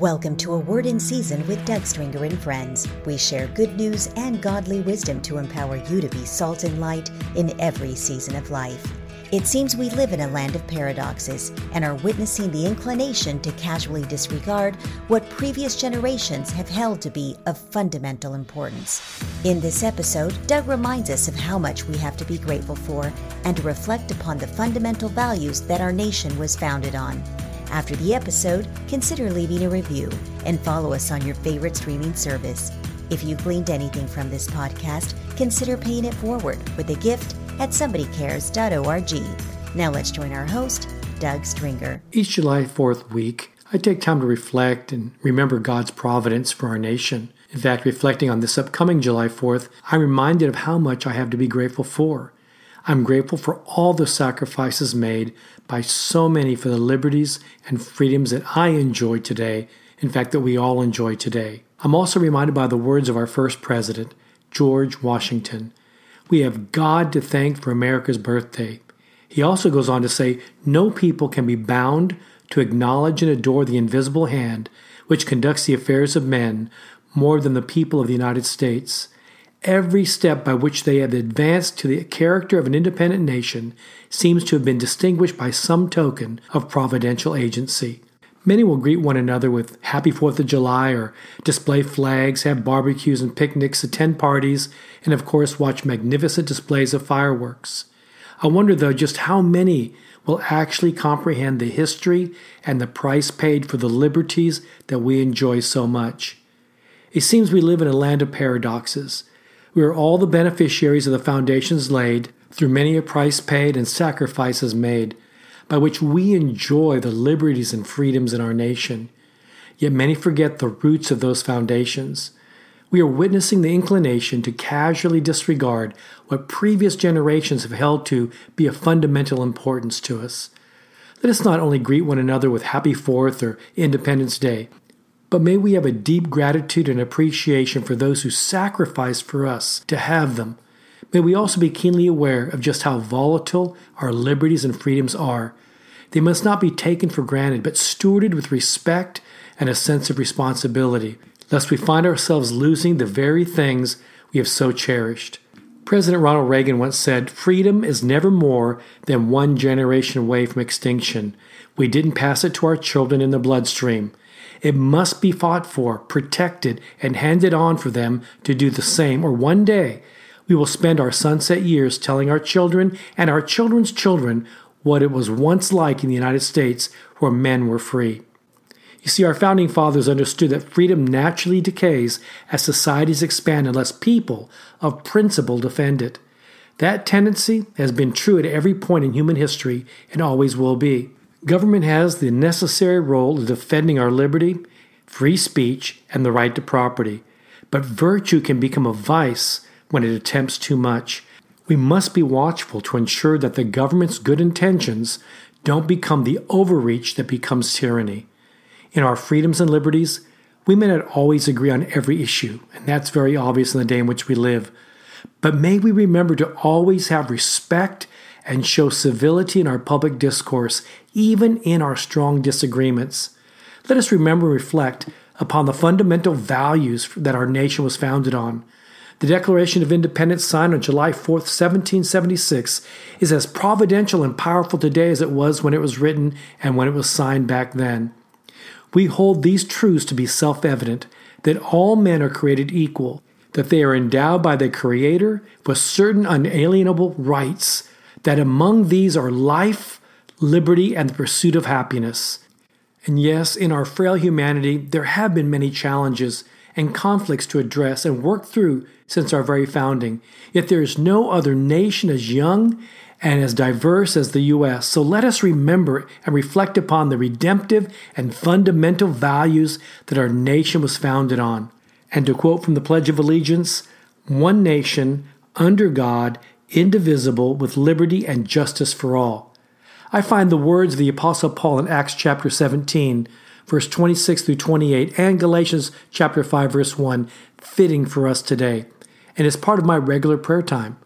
Welcome to A Word in Season with Doug Stringer and friends. We share good news and godly wisdom to empower you to be salt and light in every season of life. It seems we live in a land of paradoxes and are witnessing the inclination to casually disregard what previous generations have held to be of fundamental importance. In this episode, Doug reminds us of how much we have to be grateful for and to reflect upon the fundamental values that our nation was founded on. After the episode, consider leaving a review and follow us on your favorite streaming service. If you've gleaned anything from this podcast, consider paying it forward with a gift at somebodycares.org. Now let's join our host, Doug Stringer. Each July 4th week, I take time to reflect and remember God's providence for our nation. In fact, reflecting on this upcoming July 4th, I'm reminded of how much I have to be grateful for. I'm grateful for all the sacrifices made by so many for the liberties and freedoms that I enjoy today, in fact, that we all enjoy today. I'm also reminded by the words of our first president, George Washington. We have God to thank for America's birthday. He also goes on to say, No people can be bound to acknowledge and adore the invisible hand which conducts the affairs of men more than the people of the United States. Every step by which they have advanced to the character of an independent nation seems to have been distinguished by some token of providential agency. Many will greet one another with Happy Fourth of July or display flags, have barbecues and picnics, attend parties, and of course watch magnificent displays of fireworks. I wonder, though, just how many will actually comprehend the history and the price paid for the liberties that we enjoy so much. It seems we live in a land of paradoxes. We are all the beneficiaries of the foundations laid, through many a price paid and sacrifices made, by which we enjoy the liberties and freedoms in our nation. Yet many forget the roots of those foundations. We are witnessing the inclination to casually disregard what previous generations have held to be of fundamental importance to us. Let us not only greet one another with Happy Fourth or Independence Day, but may we have a deep gratitude and appreciation for those who sacrificed for us to have them. May we also be keenly aware of just how volatile our liberties and freedoms are. They must not be taken for granted, but stewarded with respect and a sense of responsibility, lest we find ourselves losing the very things we have so cherished. President Ronald Reagan once said, Freedom is never more than one generation away from extinction. We didn't pass it to our children in the bloodstream. It must be fought for, protected, and handed on for them to do the same, or one day we will spend our sunset years telling our children and our children's children what it was once like in the United States where men were free. You see, our founding fathers understood that freedom naturally decays as societies expand unless people of principle defend it. That tendency has been true at every point in human history and always will be. Government has the necessary role of defending our liberty, free speech, and the right to property. But virtue can become a vice when it attempts too much. We must be watchful to ensure that the government's good intentions don't become the overreach that becomes tyranny. In our freedoms and liberties, we may not always agree on every issue, and that's very obvious in the day in which we live. But may we remember to always have respect and show civility in our public discourse, even in our strong disagreements. Let us remember and reflect upon the fundamental values that our nation was founded on. The Declaration of Independence, signed on July 4, 1776, is as providential and powerful today as it was when it was written and when it was signed back then. We hold these truths to be self evident that all men are created equal, that they are endowed by their Creator with certain unalienable rights, that among these are life, liberty, and the pursuit of happiness. And yes, in our frail humanity, there have been many challenges and conflicts to address and work through since our very founding. Yet there is no other nation as young and as diverse as the U.S. So let us remember and reflect upon the redemptive and fundamental values that our nation was founded on. And to quote from the Pledge of Allegiance, one nation, under God, indivisible, with liberty and justice for all. I find the words of the Apostle Paul in Acts chapter 17, verse 26 through 28, and Galatians chapter 5, verse 1, fitting for us today, and is part of my regular prayer time.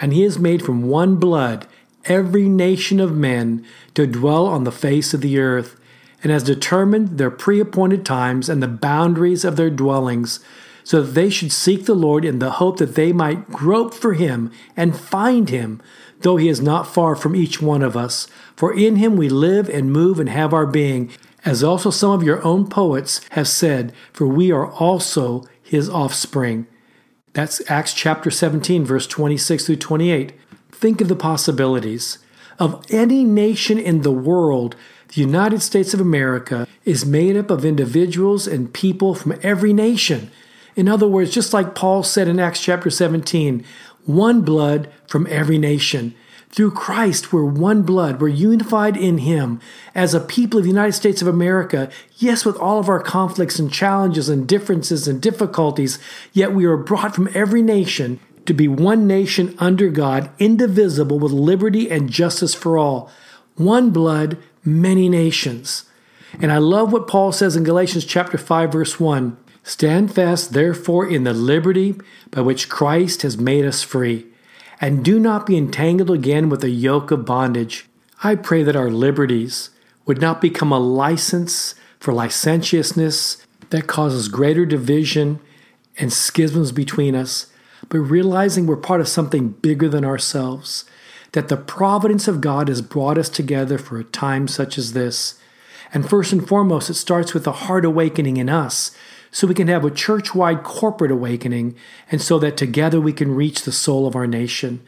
And he has made from one blood every nation of men to dwell on the face of the earth, and has determined their pre appointed times and the boundaries of their dwellings, so that they should seek the Lord in the hope that they might grope for him and find him, though he is not far from each one of us. For in him we live and move and have our being, as also some of your own poets have said, for we are also his offspring. That's Acts chapter 17, verse 26 through 28. Think of the possibilities. Of any nation in the world, the United States of America is made up of individuals and people from every nation. In other words, just like Paul said in Acts chapter 17, one blood from every nation. Through Christ, we're one blood. We're unified in Him as a people of the United States of America. Yes, with all of our conflicts and challenges and differences and difficulties, yet we are brought from every nation to be one nation under God, indivisible, with liberty and justice for all. One blood, many nations. And I love what Paul says in Galatians chapter 5 verse 1. Stand fast therefore in the liberty by which Christ has made us free and do not be entangled again with a yoke of bondage. I pray that our liberties would not become a license for licentiousness that causes greater division and schisms between us, but realizing we're part of something bigger than ourselves, that the providence of God has brought us together for a time such as this. And first and foremost, it starts with a heart awakening in us so we can have a church wide corporate awakening, and so that together we can reach the soul of our nation.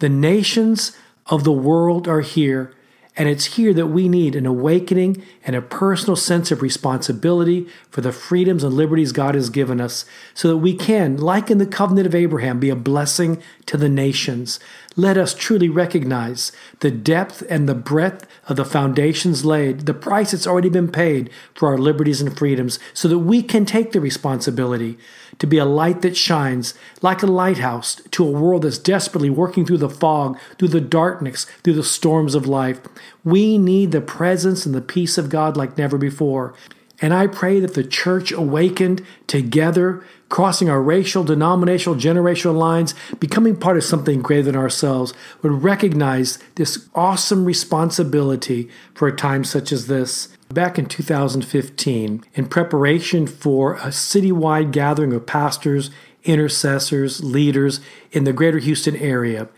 The nations of the world are here, and it's here that we need an awakening and a personal sense of responsibility for the freedoms and liberties God has given us, so that we can, like in the covenant of Abraham, be a blessing to the nations. Let us truly recognize the depth and the breadth of the foundations laid, the price that's already been paid for our liberties and freedoms, so that we can take the responsibility to be a light that shines like a lighthouse to a world that's desperately working through the fog, through the darkness, through the storms of life. We need the presence and the peace of God like never before. And I pray that the church awakened together, crossing our racial, denominational, generational lines, becoming part of something greater than ourselves, would recognize this awesome responsibility for a time such as this. Back in 2015, in preparation for a citywide gathering of pastors, intercessors, leaders in the greater Houston area,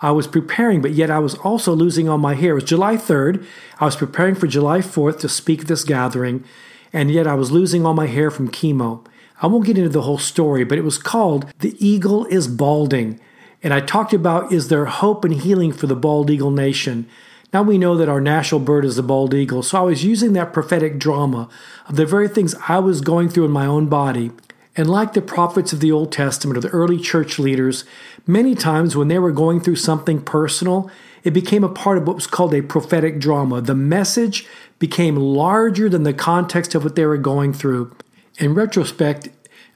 I was preparing, but yet I was also losing all my hair. It was July 3rd. I was preparing for July 4th to speak at this gathering, and yet I was losing all my hair from chemo. I won't get into the whole story, but it was called The Eagle is Balding. And I talked about is there hope and healing for the bald eagle nation? Now we know that our national bird is the bald eagle, so I was using that prophetic drama of the very things I was going through in my own body. And like the prophets of the Old Testament or the early church leaders, many times when they were going through something personal, it became a part of what was called a prophetic drama. The message became larger than the context of what they were going through. In retrospect,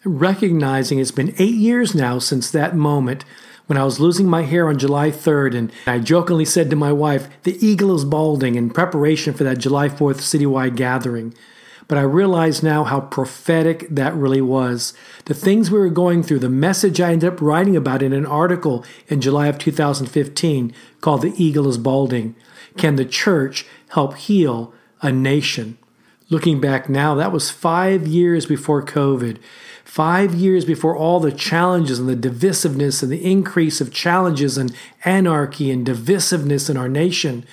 recognizing it's been eight years now since that moment, when I was losing my hair on July 3rd, and I jokingly said to my wife, The eagle is balding in preparation for that July 4th citywide gathering. But I realize now how prophetic that really was. The things we were going through, the message I ended up writing about in an article in July of 2015 called The Eagle is Balding. Can the church help heal a nation? Looking back now, that was five years before COVID. Five years before all the challenges and the divisiveness and the increase of challenges and anarchy and divisiveness in our nation.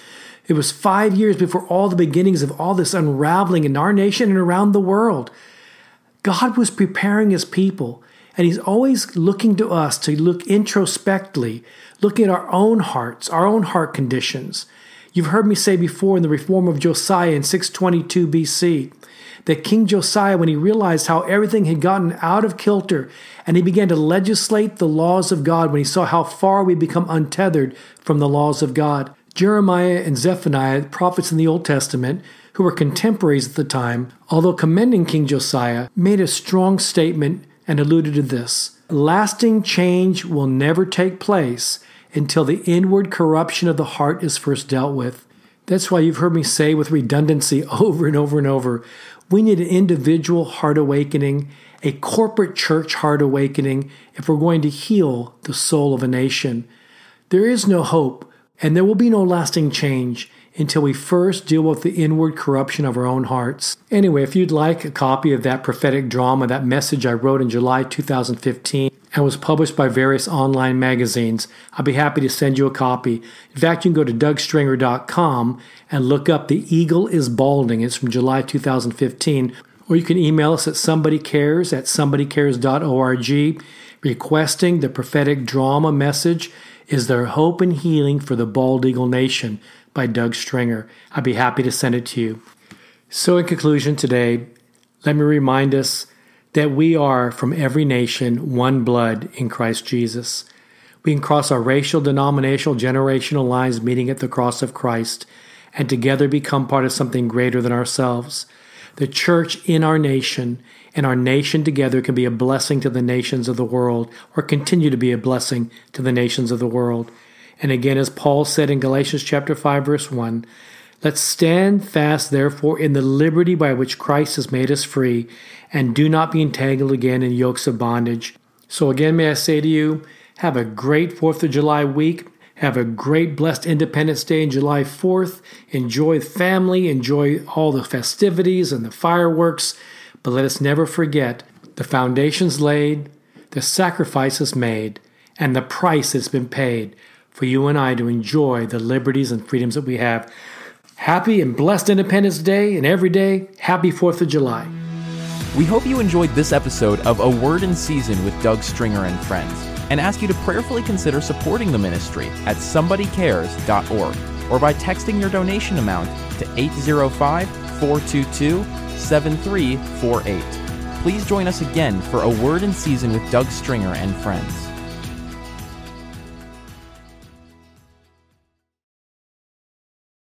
It was five years before all the beginnings of all this unraveling in our nation and around the world. God was preparing his people, and he's always looking to us to look introspectively, looking at our own hearts, our own heart conditions. You've heard me say before in the reform of Josiah in 622 BC that King Josiah, when he realized how everything had gotten out of kilter, and he began to legislate the laws of God, when he saw how far we become untethered from the laws of God. Jeremiah and Zephaniah, prophets in the Old Testament, who were contemporaries at the time, although commending King Josiah, made a strong statement and alluded to this Lasting change will never take place until the inward corruption of the heart is first dealt with. That's why you've heard me say with redundancy over and over and over we need an individual heart awakening, a corporate church heart awakening, if we're going to heal the soul of a nation. There is no hope And there will be no lasting change until we first deal with the inward corruption of our own hearts. Anyway, if you'd like a copy of that prophetic drama, that message I wrote in July 2015, and was published by various online magazines, I'd be happy to send you a copy. In fact, you can go to dougstringer.com and look up The Eagle is Balding. It's from July 2015. Or you can email us at somebodycares at somebodycares.org requesting the prophetic drama message Is There Hope and Healing for the Bald Eagle Nation by Doug Stringer. I'd be happy to send it to you. So, in conclusion, today, let me remind us that we are from every nation one blood in Christ Jesus. We can cross our racial, denominational, generational lines meeting at the cross of Christ and together become part of something greater than ourselves. The church in our nation and our nation together can be a blessing to the nations of the world or continue to be a blessing to the nations of the world. And again, as Paul said in Galatians chapter 5 verse 1, let's stand fast therefore in the liberty by which Christ has made us free and do not be entangled again in yokes of bondage. So again, may I say to you, have a great 4th of July week. Have a great, blessed Independence Day in July 4th. Enjoy family, enjoy all the festivities and the fireworks. But let us never forget the foundations laid, the sacrifices made, and the price that's been paid for you and I to enjoy the liberties and freedoms that we have. Happy and blessed Independence Day, and every day, happy 4th of July. We hope you enjoyed this episode of A Word in Season with Doug Stringer and friends, and ask you to prayerfully consider supporting the ministry at somebodycares.org or by texting your donation amount to 805 422 7348. Please join us again for A Word in Season with Doug Stringer and friends.